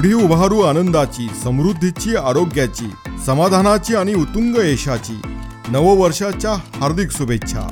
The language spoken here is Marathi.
गुढी उभारू आनंदाची समृद्धीची आरोग्याची समाधानाची आणि उत्तुंग यशाची. नववर्षाच्या हार्दिक शुभेच्छा.